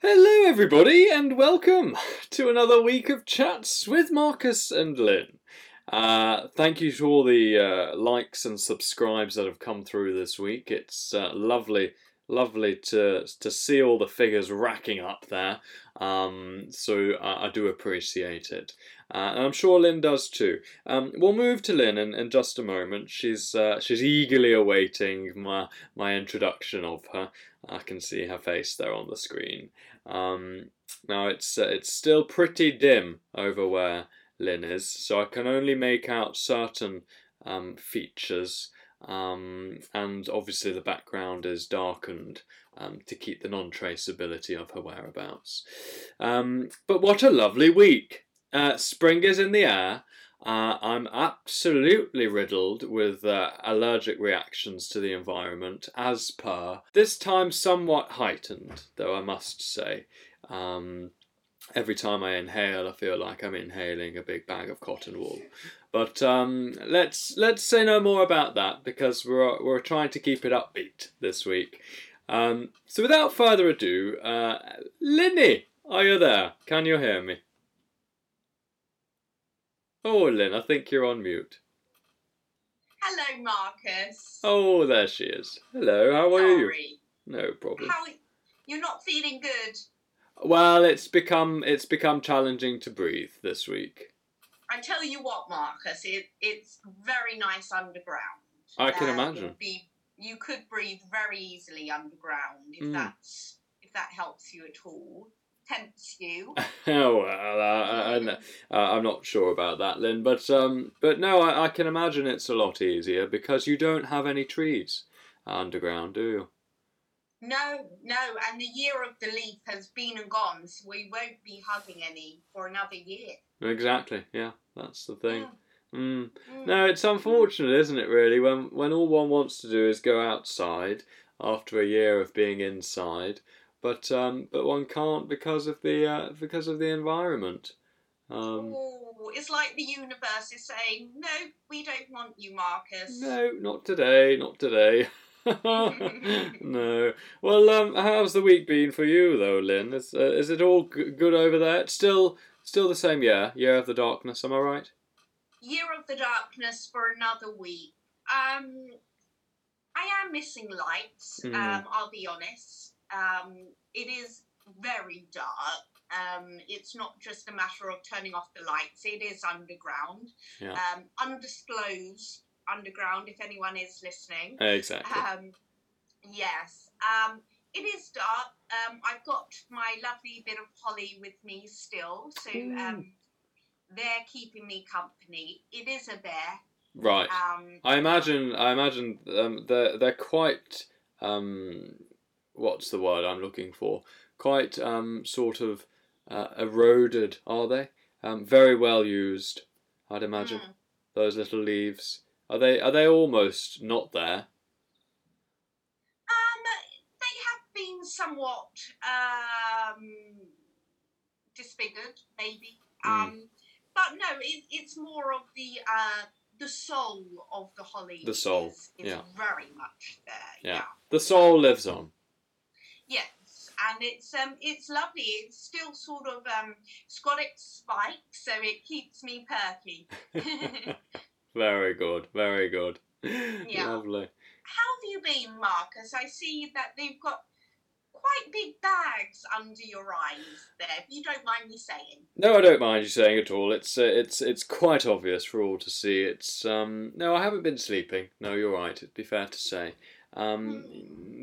Hello, everybody, and welcome to another week of chats with Marcus and Lynn. Uh, thank you to all the uh, likes and subscribes that have come through this week. It's uh, lovely, lovely to to see all the figures racking up there. Um, so I, I do appreciate it, uh, and I'm sure Lynn does too. Um, we'll move to Lynn in, in just a moment. She's uh, she's eagerly awaiting my my introduction of her. I can see her face there on the screen. Um, now it's uh, it's still pretty dim over where Lynn is, so I can only make out certain um, features, um, and obviously the background is darkened um, to keep the non-traceability of her whereabouts. Um, but what a lovely week! Uh, spring is in the air. Uh, I'm absolutely riddled with uh, allergic reactions to the environment, as per. This time somewhat heightened, though I must say. Um, every time I inhale, I feel like I'm inhaling a big bag of cotton wool. But um, let's let's say no more about that because we're we're trying to keep it upbeat this week. Um, so without further ado, uh, Linny, are you there? Can you hear me? Oh, Lynn, I think you're on mute. Hello, Marcus. Oh, there she is. Hello, how are you? Sorry. No problem. How you're not feeling good? Well, it's become it's become challenging to breathe this week. I tell you what, Marcus, it, it's very nice underground. I can Uh, imagine. Be, you could breathe very easily underground if Mm. that's if that helps you at all. Tempts you. oh well, uh, I, I'm not sure about that, Lynn. But um, but no, I, I can imagine it's a lot easier because you don't have any trees underground, do you? no, no, and the year of the leaf has been and gone, so we won't be hugging any for another year. Exactly. Yeah, that's the thing. Yeah. Mm. Mm. No, it's unfortunate, isn't it? Really, when when all one wants to do is go outside after a year of being inside, but um, but one can't because of the uh, because of the environment. Um, Oh, it's like the universe is saying, no, we don't want you, Marcus. no, not today, not today. no. Well, um, how's the week been for you though, Lynn? Is uh, is it all g- good over there? It's still still the same year, year of the darkness. Am I right? Year of the Darkness for another week. Um, I am missing lights. Mm. Um, I'll be honest. Um, it is very dark. Um, it's not just a matter of turning off the lights. It is underground. Yeah. Um, undisclosed underground. If anyone is listening. Exactly. Um, yes. Um, it is dark. Um, I've got my lovely bit of holly with me still, so um, they're keeping me company. It is a bear. Right. Um, I imagine. I imagine um, they're they're quite. Um, what's the word I'm looking for? Quite um, sort of uh, eroded, are they? Um, very well used. I'd imagine mm, those little leaves. Are they? Are they almost not there? um, they have been somewhat um, disfigured, maybe. Mm. Um, but no, it, it's more of the uh, the soul of the holly. The soul, is, is yeah. very much there. Yeah. yeah. The soul lives on. Yes, and it's um it's lovely. It's still sort of um it's got its spikes, so it keeps me perky. very good. Very good. Yeah. Lovely. How have you been, Marcus? I see that they've got quite big bags under your eyes there. If you don't mind me saying. No, I don't mind you saying at all. It's uh, it's it's quite obvious for all to see. It's um no, I haven't been sleeping. No, you're right. It'd be fair to say. Um,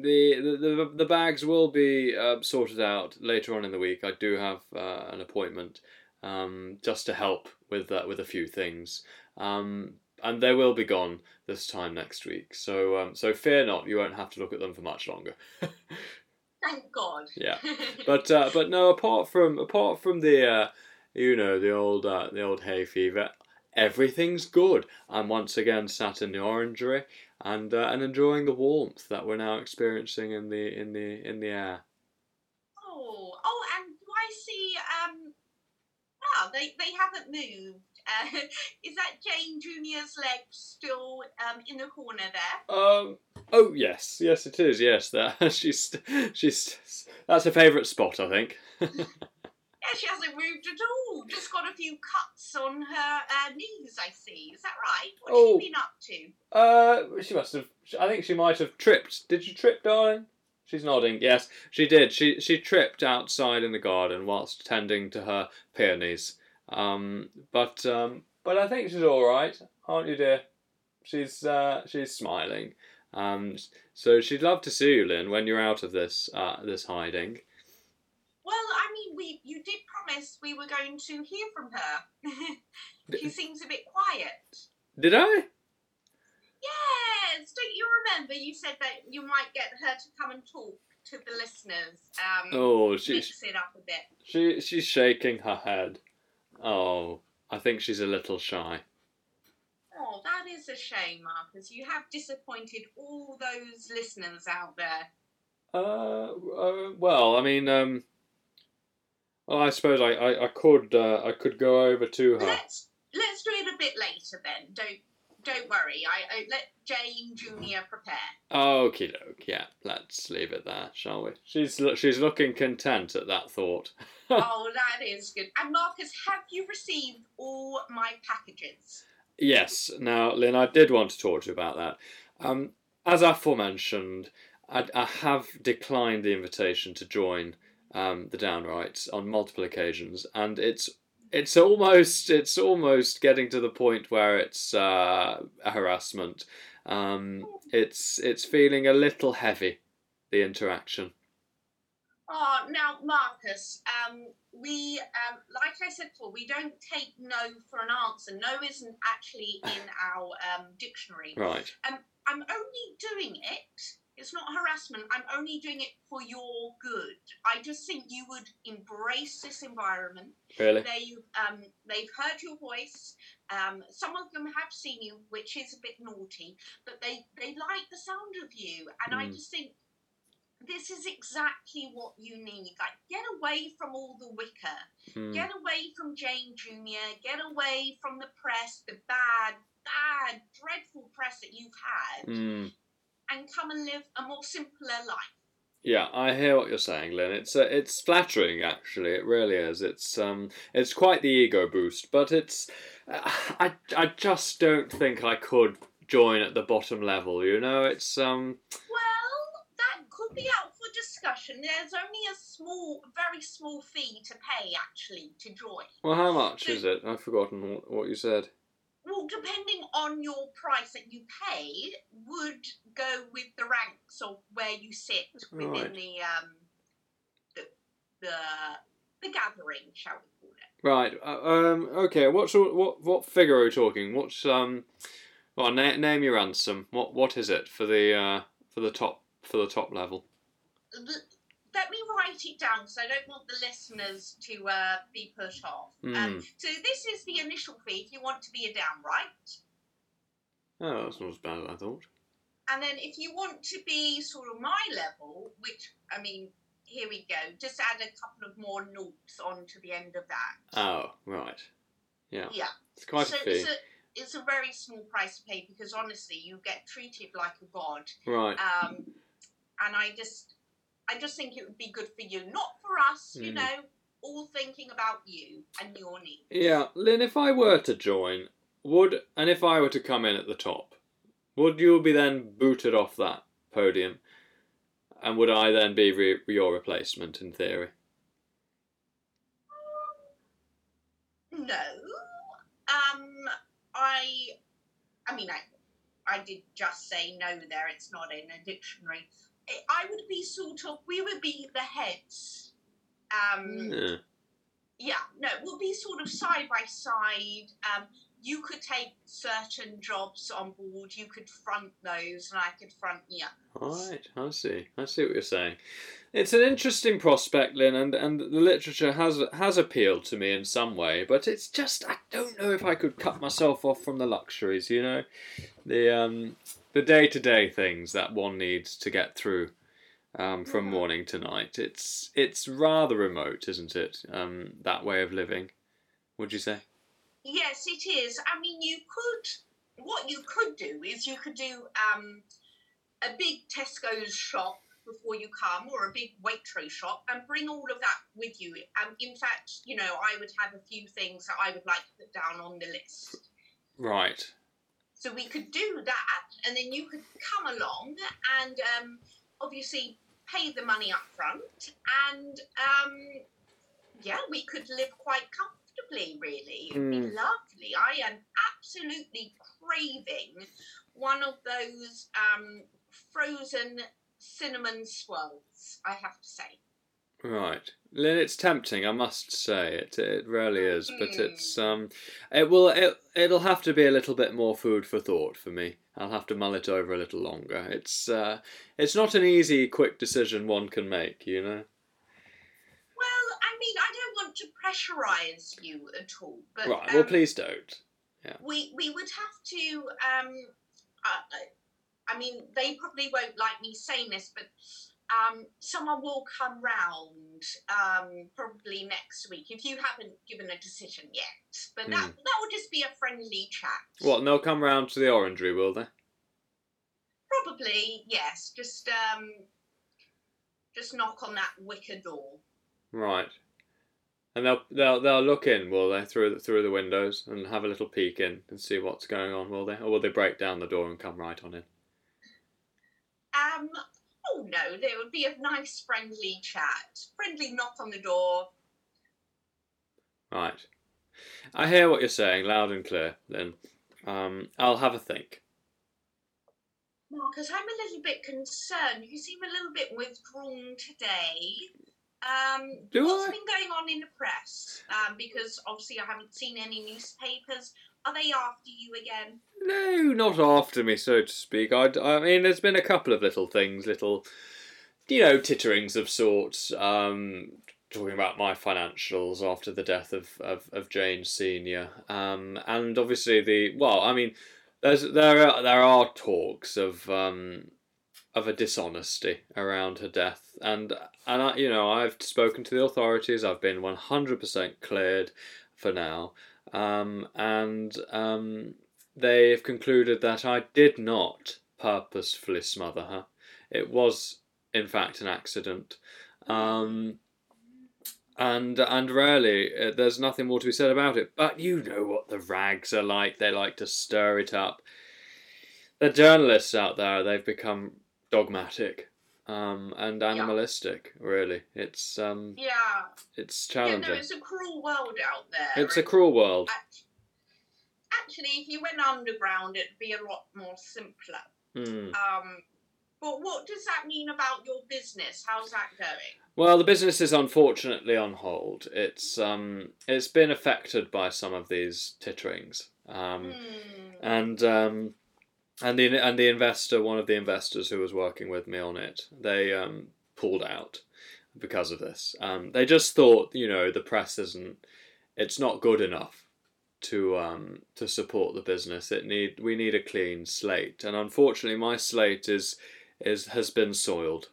the, the the the bags will be uh, sorted out later on in the week. I do have uh, an appointment um just to help with that with a few things. Um, and they will be gone this time next week. So um so fear not. You won't have to look at them for much longer. Thank God. Yeah. but uh, but no, apart from apart from the uh, you know the old uh, the old hay fever, everything's good. I'm once again sat in the orangery and uh, and enjoying the warmth that we're now experiencing in the in the in the air. oh, oh, and do I see? Um, wow, they they haven't moved Uh, is that Jane Junior's leg still um, in the corner there? Um. Oh yes, yes it is. Yes, that she's she's that's her favourite spot, I think. Yeah, she hasn't moved at all. Just got a few cuts on her uh, knees, I see. Is that right? What's Oh. she been up to? Uh, she must have. I think she might have tripped. Did you trip, darling? She's nodding. Yes, she did. She she tripped outside in the garden whilst tending to her peonies. Um, but um, but I think she's all right, aren't you, dear? She's uh, she's smiling. Um, so she'd love to see you, Lynn, when you're out of this uh, this hiding. Well, I mean, we you did promise we were going to hear from her. she seems a bit quiet. Did I? Yes, don't you remember? You said that you might get her to come and talk to the listeners. Um, Oh, she mix it up a bit. she she's shaking her head. Oh, I think she's a little shy. Oh, that is a shame, Marcus. You have disappointed all those listeners out there. Uh, uh well, I mean, um, well, I suppose I, I, I could uh, I could go over to her. Let's let's do it a bit later then. Don't don't worry. I, I let Jane Junior prepare. Okie doke, yeah. Let's leave it there, shall we? She's she's looking content at that thought. oh, that is good. And Marcus, have you received all my packages? Yes. Now, Lynn, I did want to talk to you about that. Um, as aforementioned, I, I have declined the invitation to join um, the Downrights on multiple occasions, and it's it's almost it's almost getting to the point where it's uh, a harassment. Um, it's it's feeling a little heavy, the interaction. Oh, now Marcus, um, we um, like I said before, we don't take no for an answer. No isn't actually in our um, dictionary. Right. And I'm only doing it. It's not harassment. I'm only doing it for your good. I just think you would embrace this environment. Really. They um they've heard your voice. Um, some of them have seen you, which is a bit naughty, but they they like the sound of you, and I Mm. just think this is exactly what you need. Like get away from all the wicker, Hmm. get away from Jane Junior, get away from the press, the bad, bad, dreadful press that you've had, Hmm. And come and live a more simpler life. Yeah, I hear what you're saying, Lynn. It's uh, it's flattering, actually. It really is. It's um, it's quite the ego boost, but it's, uh, I I just don't think I could join at the bottom level. You know, it's um, Well, that could be out for discussion. There's only a small, very small fee to pay actually to join. well, how much is it? I've forgotten what, what you said. Well, depending on your price that you pay, would go with the ranks or where you sit within Right. the um the the the gathering, shall we call it? Right. Uh, um. Okay. What sort? What what figure are we talking? What's um? Well, na- name your ransom. What what is it for the uh for the top for the top level? The- let me write it down because I don't want the listeners to uh, be put off. Um, Hmm. so this is the initial fee if you want to be a downright. Oh, that's not as bad as I thought. And then if you want to be sort of my level, which I mean, here we go, just add a couple of more noughts onto the end of that. Oh, right. Yeah. yeah. It's quite so a fee. it's a it's a very small price to pay because honestly, you get treated like a god. Right. Um, and I just I just think it would be good for you, not for us, you Mm. know, all thinking about you and your needs. Yeah, Lynn, if I were to join, would and if I were to come in at the top, would you be then booted off that podium? And would I then be re- your replacement in theory? No. Um, I, I mean, I, I did just say no there. It's not in a dictionary. I- would be sort of. We would be the heads. Um, Yeah. yeah. No, we'll be sort of side by side. Um, you could take certain jobs on board. You could front those, and I could front the others. Right, I see. I see what you're saying. It's an interesting prospect, Lynn, and, and the literature has has appealed to me in some way, but it's just I don't know if I could cut myself off from the luxuries, you know, the um the day to day things that one needs to get through um, from Mhm. morning to night. It's it's rather remote, isn't it? Um, that way of living. Would you say? Yes, it is. I mean, you could. What you could do is you could do um, a big Tesco's shop before you come, or a big Waitrose shop, and bring all of that with you. Um, in fact, you know, I would have a few things that I would like to put down on the list. Right. So we could do that, and then you could come along and um, obviously pay the money up front, and um, yeah, we could live quite comfortably, really. It'd be Mm. lovely. I am absolutely craving one of those um, frozen cinnamon swirls, I have to say. Right. Lynn, it's tempting, I must say. It it really is, but Hmm. it's um it will it it'll have to be a little bit more food for thought for me. I'll have to mull it over a little longer. It's uh it's not an easy quick decision one can make, you know. Well, I mean, I don't want to pressurise you at all, but Right. Well, um, please don't. we we would have to um uh, i mean they probably won't like me saying this but um someone will come round um probably next week if you haven't given a decision yet but that Hmm. that will just be a friendly chat What, and they'll come round to the orangery, will they? probably yes just um just knock on that wicker door Right. And they'll they'll they'll look in, will they, through the, through the windows and have a little peek in and see what's going on, will they? Or will they break down the door and come right on in? um oh no there would be a nice friendly chat friendly knock on the door Right. I hear what you're saying loud and clear, Then, Um, I'll have a think. Marcus, I'm a little bit concerned. You seem a little bit withdrawn today. Um, Do what's I? been going on in the press? Um, because obviously I haven't seen any newspapers. Are they after you again? No, not after me, so to speak. I, I mean, there's been a couple of little things, little, you know, titterings of sorts. Um, talking about my financials after the death of, of, of Jane Senior, um, and obviously the well, I mean, there's there are there are talks of um, of a dishonesty around her death, and and I, you know, I've spoken to the authorities. I've been one hundred percent cleared for now, um, and um, they have concluded that I did not purposefully smother her. It was, in fact, an accident. Um, and and really, uh, there's nothing more to be said about it. But you know what the rags are like. They like to stir it up. The journalists out there, they've become dogmatic um, and animalistic. Really, it's um, Yeah. it's Yeah, no, challenging. it's a cruel world out there. It's a cruel world. Actually, if you went underground, it'd be a lot more simpler. Hmm. Um, but what does that mean about your business? How's that going? Well, the business is unfortunately on hold. It's um, it's been affected by some of these titterings, um, Hmm. and um, and the and the investor, one of the investors who was working with me on it, they um, pulled out because of this. Um, they just thought, you know, the press isn't, it's not good enough to um, to support the business. It need we need a clean slate, and unfortunately, my slate is is has been soiled.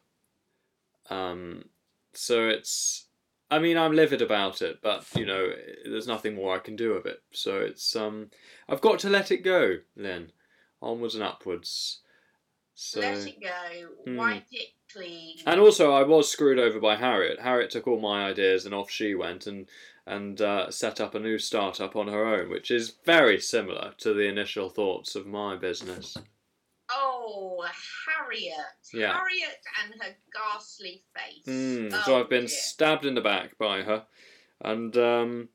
Um, so it's, I mean, I'm livid about it, but you know, there's nothing more I can do of it. So it's um, I've got to let it go, Lynn, onwards and upwards. So. Let it go. Hmm. Wipe it clean. And also, I was screwed over by Harriet. Harriet took all my ideas, and off she went, and and uh, set up a new startup on her own, which is very similar to the initial thoughts of my business. Oh, Harriet. Yeah. Harriet and her ghastly face. Mm, Oh, so I've been dear. stabbed in the back by her, and um,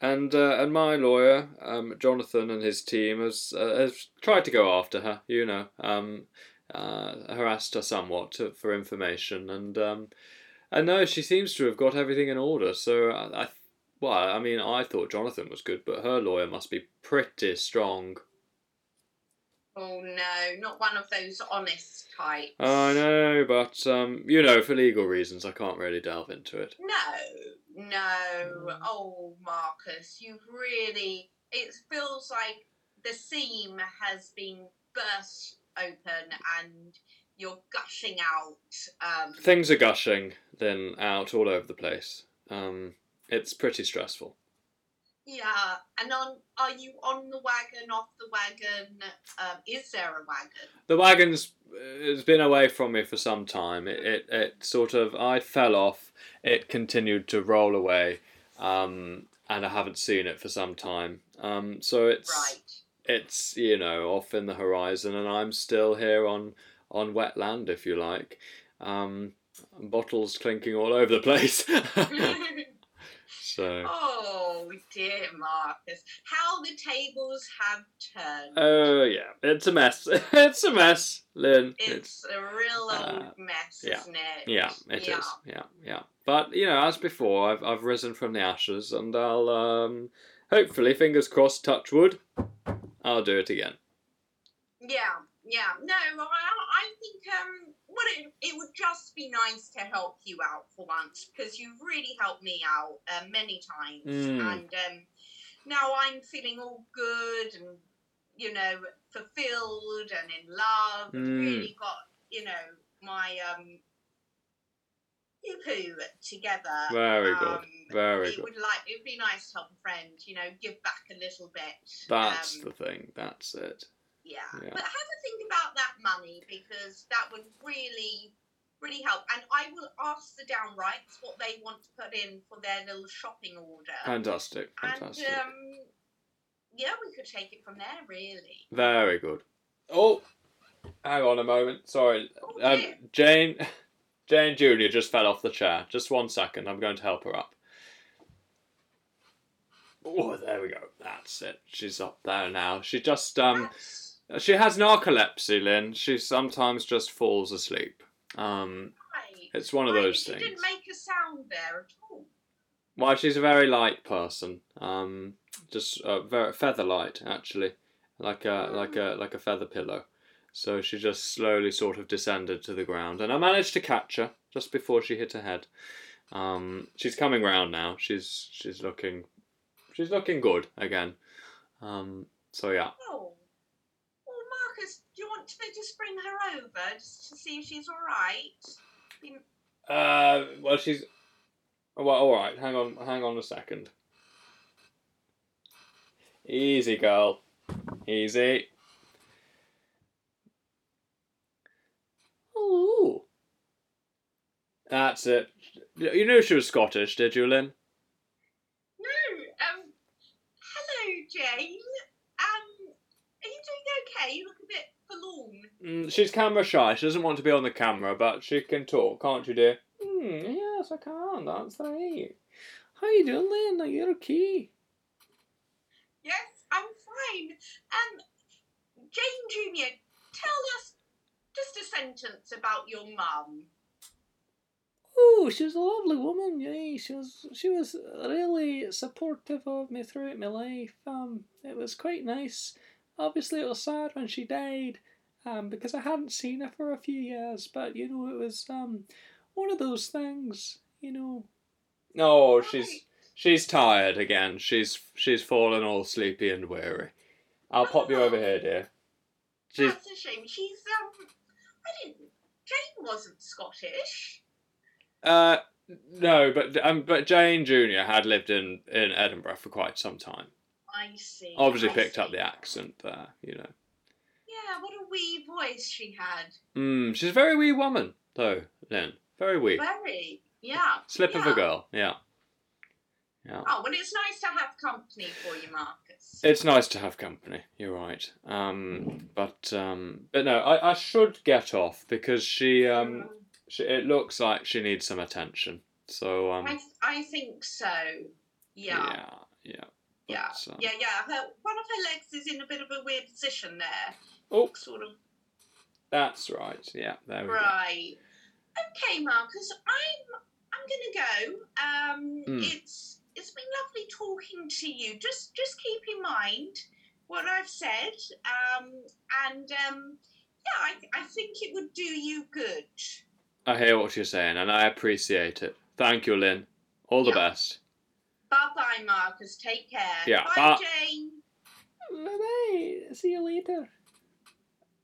and uh, and my lawyer, um, Jonathan, and his team has uh, has tried to go after her. You know, um, uh, harassed her somewhat to, for information, and um, and no, she seems to have got everything in order. So I, I well, I mean, I thought Jonathan was good, but her lawyer must be pretty strong. Oh no, not one of those honest types. I know, but um, you know, for legal reasons, I can't really delve into it. No, no. Oh, Marcus, you've really. It feels like the seam has been burst open and you're gushing out. Um, things are gushing then out all over the place. Um, it's pretty stressful. Yeah, and on are you on the wagon, off the wagon? Um, is there a wagon? The wagon's has been away from me for some time. It, it, it sort of I fell off. It continued to roll away, um, and I haven't seen it for some time. Um, so it's Right. it's you know off in the horizon, and I'm still here on on wet land, if you like. Um, bottles clinking all over the place. so. oh dear, Marcus, how the tables have turned. Oh yeah, it's a mess. it's a mess, Lynn. it's a real old uh, mess, yeah. isn't it? yeah, it is. yeah. Yeah, yeah. But you know, as before, I've I've risen from the ashes, and I'll um, hopefully, fingers crossed, touch wood, I'll do it again. Yeah, yeah. No, I, I think um, what it, it would just be nice to help you out for once because you've really helped me out uh, many times, Mm. and um, now I'm feeling all good and you know fulfilled and in love. Mm. Really got you know my um poo together. Very good. Um, Very it good. would like it would be nice to help a friend, you know, give back a little bit. That's um, the thing. That's it. yeah. Yeah. But have a think about that money because that would really, really help. And I will ask the downrights what they want to put in for their little shopping order. Fantastic. and Fantastic. um, yeah, we could take it from there, really. Very good. Oh, hang on a moment. Sorry, Oh, um. Jane. Jane Junior just fell off the chair. Just one second. I'm going to help her up. Oh, there we go. That's it. She's up there now. She just um. She has narcolepsy, Lynn. She sometimes just falls asleep. Um, right. it's one of Right, those you things. She didn't make a sound there at all. Well, she's a very light person. Um, just uh, very feather light, actually, like a like a like a feather pillow. So she just slowly sort of descended to the ground, and I managed to catch her just before she hit her head. Um, she's coming round now. She's she's looking she's looking good again. Um, so yeah. Oh. Well, Marcus, do you want me to just bring her over just to see if she's all right? Uh, well, she's. Well, all right. Hang on. Hang on a second. Easy, girl. Easy. Ooh. That's it. You knew she was Scottish, did you, Lynn? No. Um. Hello, Jane. Um. Are you doing okay? You look a bit forlorn. Mm, she's camera shy. She doesn't want to be on the camera, but she can talk, can't you, dear? Mm, yes, I can. That's right. How are you doing, Lynn? Are you okay? Yes, I'm fine. Um. Jane Junior, tell us just a sentence about your mum. Oh, she was a lovely woman. Yeah, she was. She was really supportive of me throughout my life. Um, it was quite nice. Obviously, it was sad when she died, um, because I hadn't seen her for a few years. But you know, it was um, one of those things. You know. No, she's she's tired again. She's she's fallen all sleepy and weary. I'll pop you over here, dear. She's That's a shame. She's um. I didn't. Jane wasn't Scottish. Uh, no, but um, but Jane Junior had lived in in Edinburgh for quite some time. I see. Obviously I picked up the accent there, you know. Yeah, what a wee voice she had. Mm, she's a very wee woman, though, Lynn. Very wee. Very. Yeah. Slip of a girl, yeah. Yeah. Oh, well, it's nice to have company for you, Marcus. It's nice to have company. You're right. Um, but um, but no, I, I should get off because she um, she, it looks like she needs some attention. So um, I, I think so. Yeah. yeah, yeah. Yeah. But, um, Yeah, yeah. Her, one of her legs is in a bit of a weird position there. Oh, Sort of. that's right. Yeah, there we go. Right. Okay, Marcus. I'm I'm gonna go. Um, Hmm. it's it's been lovely talking to you. Just just keep in mind what I've said. Um, and um, yeah, I I think it would do you good. I hear what you're saying, and I appreciate it. Thank you, Lynn. All the Yeah. best. Bye bye, Marcus. Take care. Yeah, Bye, bye. Jane. Bye bye. See you later.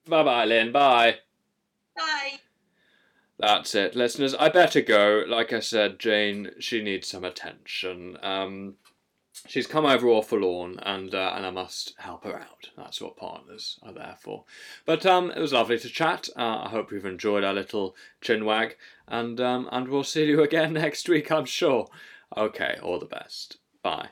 Bye bye, Lynn. Bye. Bye. That's it, listeners. I better go. Like I said, Jane, she needs some attention. Um, she's come over all forlorn, and uh, and I must help her out. That's what partners are there for. But um, it was lovely to chat. Uh, I hope you've enjoyed our little chinwag, and um, and we'll see you again next week, I'm sure. Okay, all the best. Bye.